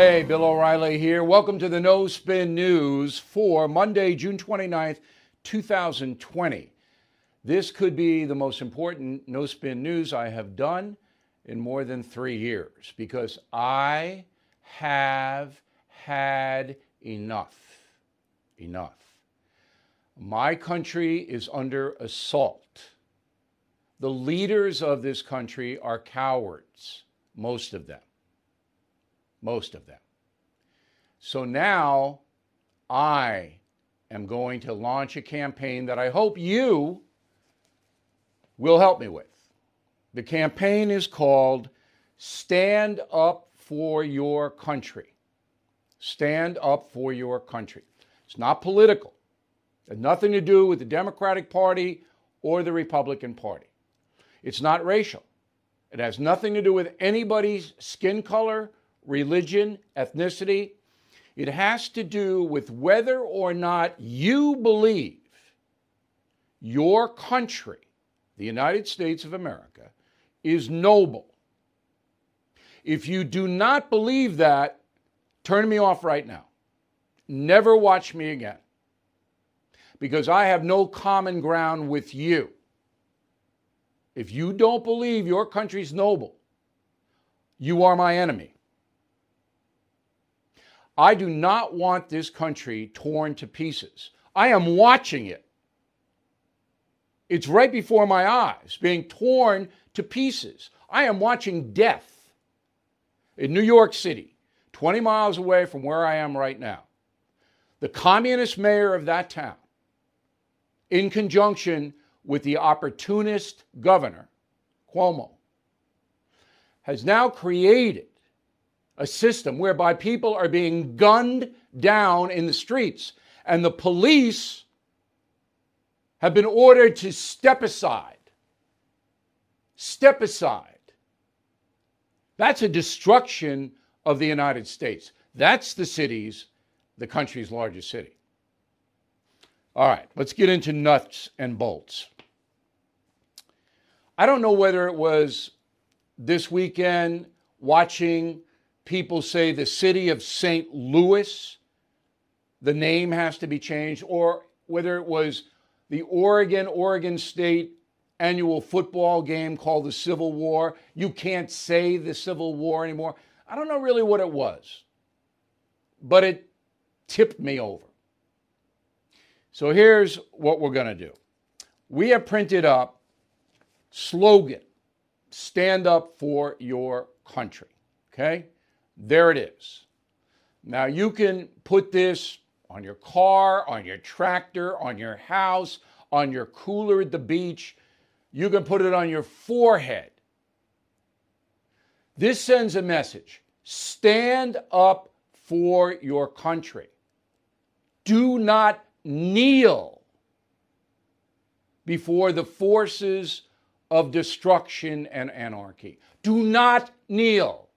Hey, Bill O'Reilly here. Welcome to the No Spin News for Monday, June 29th, 2020. This could be the most important No Spin News I have done in more than three years because I have had enough. Enough. My country is under assault. The leaders of this country are cowards, most of them. Most of them. So now I am going to launch a campaign that I hope you will help me with. The campaign is called Stand Up for Your Country. Stand Up for Your Country. It's not political. It has nothing to do with the Democratic Party or the Republican Party. It's not racial. It has nothing to do with anybody's skin color, religion, ethnicity. It has to do with whether or not you believe your country, the United States of America, is noble. If you do not believe that, turn me off right now. Never watch me again. Because I have no common ground with you. If you don't believe your country's noble, you are my enemy. I do not want this country torn to pieces. I am watching it. It's right before my eyes, being torn to pieces. I am watching death in New York City, 20 miles away from where I am right now. The communist mayor of that town, in conjunction with the opportunist governor, Cuomo, has now created a system whereby people are being gunned down in the streets and the police have been ordered to step aside. Step aside. That's a destruction of the United States. That's the city's, the country's largest city. All right, let's get into nuts and bolts. I don't know whether it was this weekend watching people say the city of St. Louis, the name has to be changed, or whether it was the Oregon, Oregon State annual football game called the Civil War. You can't say the Civil War anymore. I don't know really what it was, but it tipped me over. So here's what we're going to do we have printed up slogan stand up for your country. Okay? There it is. Now you can put this on your car, on your tractor, on your house, on your cooler at the beach. You can put it on your forehead. This sends a message stand up for your country. Do not kneel before the forces of destruction and anarchy. Do not kneel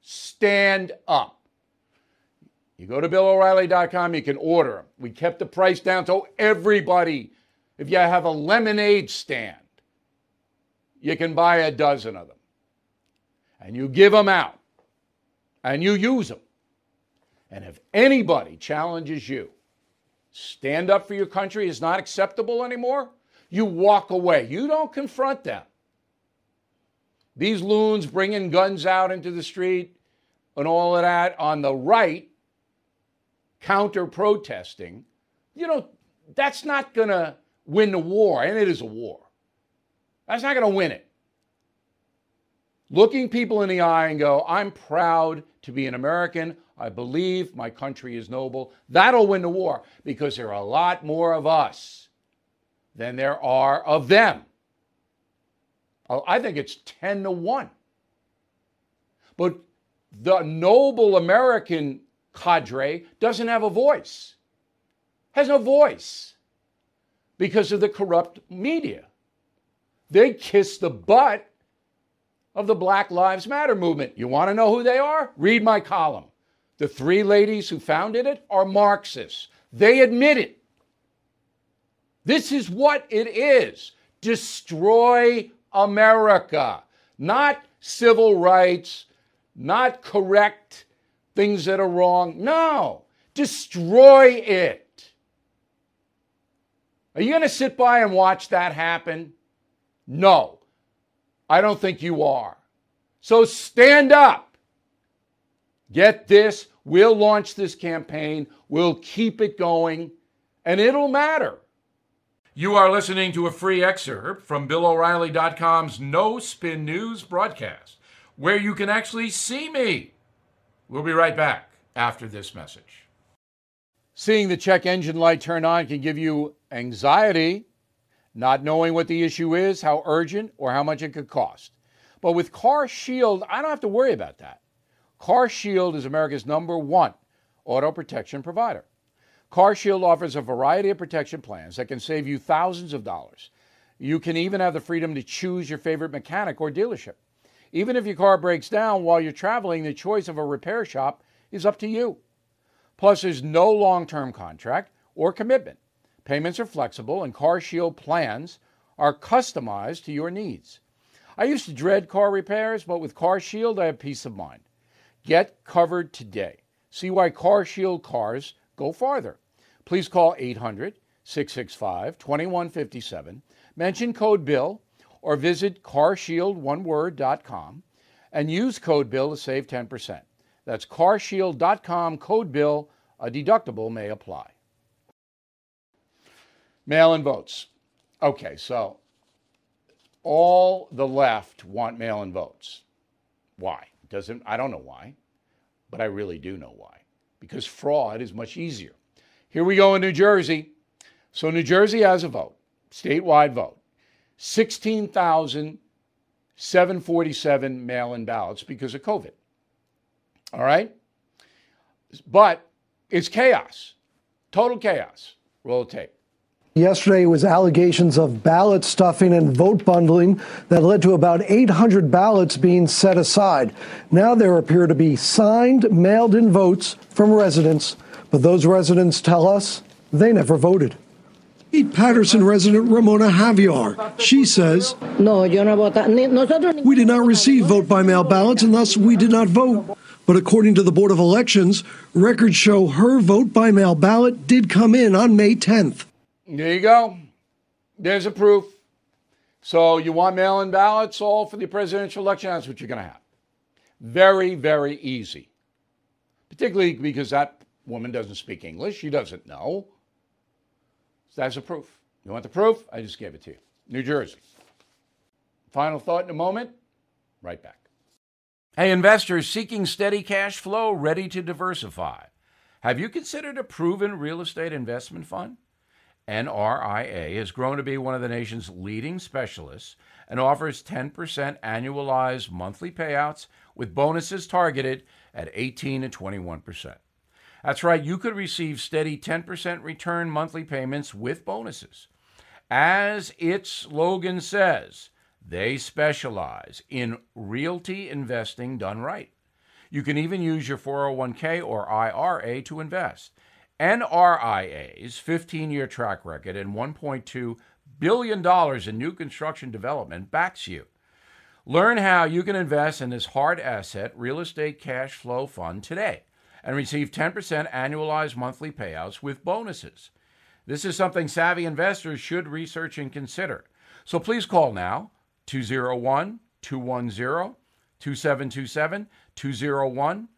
stand up. You go to BillO'Reilly.com, you can order them. We kept the price down so everybody, if you have a lemonade stand, you can buy a dozen of them. And you give them out and you use them. And if anybody challenges you, stand up for your country is not acceptable anymore, you walk away. You don't confront them. These loons bringing guns out into the street and all of that on the right, counter protesting, you know, that's not going to win the war, and it is a war. That's not going to win it. Looking people in the eye and go, I'm proud to be an American. I believe my country is noble. That'll win the war because there are a lot more of us than there are of them. Oh, I think it's 10 to 1. But the noble American cadre doesn't have a voice, has no voice because of the corrupt media. They kiss the butt of the Black Lives Matter movement. You want to know who they are? Read my column. The three ladies who founded it are Marxists. They admit it. This is what it is destroy America, not civil rights, not correct things that are wrong. No, destroy it. Are you going to sit by and watch that happen? No, I don't think you are. So stand up. Get this. We'll launch this campaign. We'll keep it going, and it'll matter. You are listening to a free excerpt from BillO'Reilly.com's No Spin News broadcast, where you can actually see me. We'll be right back after this message. Seeing the check engine light turn on can give you anxiety, not knowing what the issue is, how urgent, or how much it could cost. But with Car Shield, I don't have to worry about that. Car Shield is America's number one auto protection provider. Car Shield offers a variety of protection plans that can save you thousands of dollars. You can even have the freedom to choose your favorite mechanic or dealership. Even if your car breaks down while you're traveling, the choice of a repair shop is up to you. Plus, there's no long term contract or commitment. Payments are flexible, and Car Shield plans are customized to your needs. I used to dread car repairs, but with Car Shield, I have peace of mind. Get covered today. See why Car Shield cars go farther. Please call 800 665 2157, mention code BILL, or visit carshieldoneword.com and use code BILL to save 10%. That's carshield.com, code BILL. A deductible may apply. Mail in votes. Okay, so all the left want mail in votes. Why? Doesn't I don't know why, but I really do know why. Because fraud is much easier. Here we go in New Jersey. So New Jersey has a vote, statewide vote. 16,747 mail-in ballots because of COVID. All right? But it's chaos. Total chaos. Roll tape. Yesterday was allegations of ballot stuffing and vote bundling that led to about 800 ballots being set aside. Now there appear to be signed, mailed in votes from residents, but those residents tell us they never voted. Meet Paterson resident Ramona Javier. She says, No, yo no vota. We did not receive vote by mail ballots and thus we did not vote. But according to the Board of Elections, records show her vote by mail ballot did come in on May 10th. There you go. There's a proof. So you want mail in ballots all for the presidential election? That's what you're going to have. Very, very easy. Particularly because that woman doesn't speak English. She doesn't know. So that's a proof. You want the proof? I just gave it to you. New Jersey. Final thought in a moment. Right back. Hey, investors seeking steady cash flow, ready to diversify. Have you considered a proven real estate investment fund? NRIA has grown to be one of the nation's leading specialists and offers 10% annualized monthly payouts with bonuses targeted at 18 to 21%. That's right, you could receive steady 10% return monthly payments with bonuses. As its slogan says, they specialize in realty investing done right. You can even use your 401k or IRA to invest. NRIA's 15 year track record and $1.2 billion in new construction development backs you. Learn how you can invest in this hard asset real estate cash flow fund today and receive 10% annualized monthly payouts with bonuses. This is something savvy investors should research and consider. So please call now 201 210 2727 201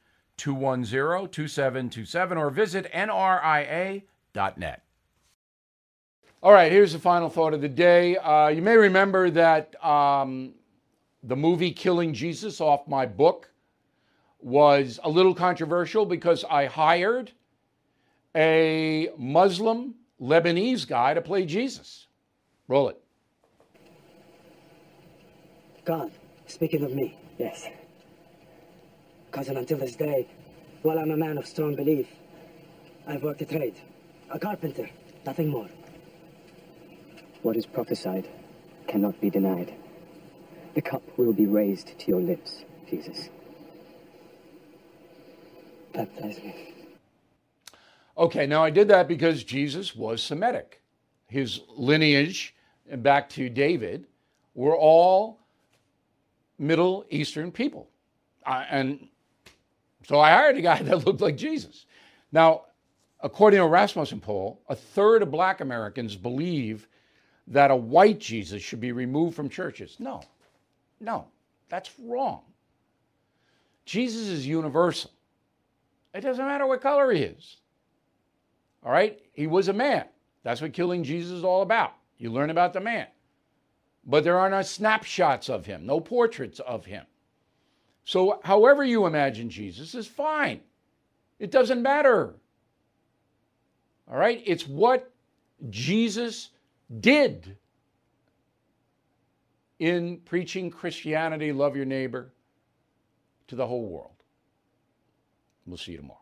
210 2727 or visit nria.net. All right, here's the final thought of the day. Uh, you may remember that um, the movie Killing Jesus off my book was a little controversial because I hired a Muslim Lebanese guy to play Jesus. Roll it. God, speaking of me, yes. Cousin, until this day, while I'm a man of strong belief, I've worked a trade. A carpenter, nothing more. What is prophesied cannot be denied. The cup will be raised to your lips, Jesus. Baptize me. Okay, now I did that because Jesus was Semitic. His lineage, and back to David, were all Middle Eastern people. Uh, and so I hired a guy that looked like Jesus. Now, according to a Rasmussen poll, a third of black Americans believe that a white Jesus should be removed from churches. No, no, that's wrong. Jesus is universal. It doesn't matter what color he is. All right? He was a man. That's what killing Jesus is all about. You learn about the man. But there are no snapshots of him, no portraits of him. So, however you imagine Jesus is fine. It doesn't matter. All right? It's what Jesus did in preaching Christianity, love your neighbor, to the whole world. We'll see you tomorrow.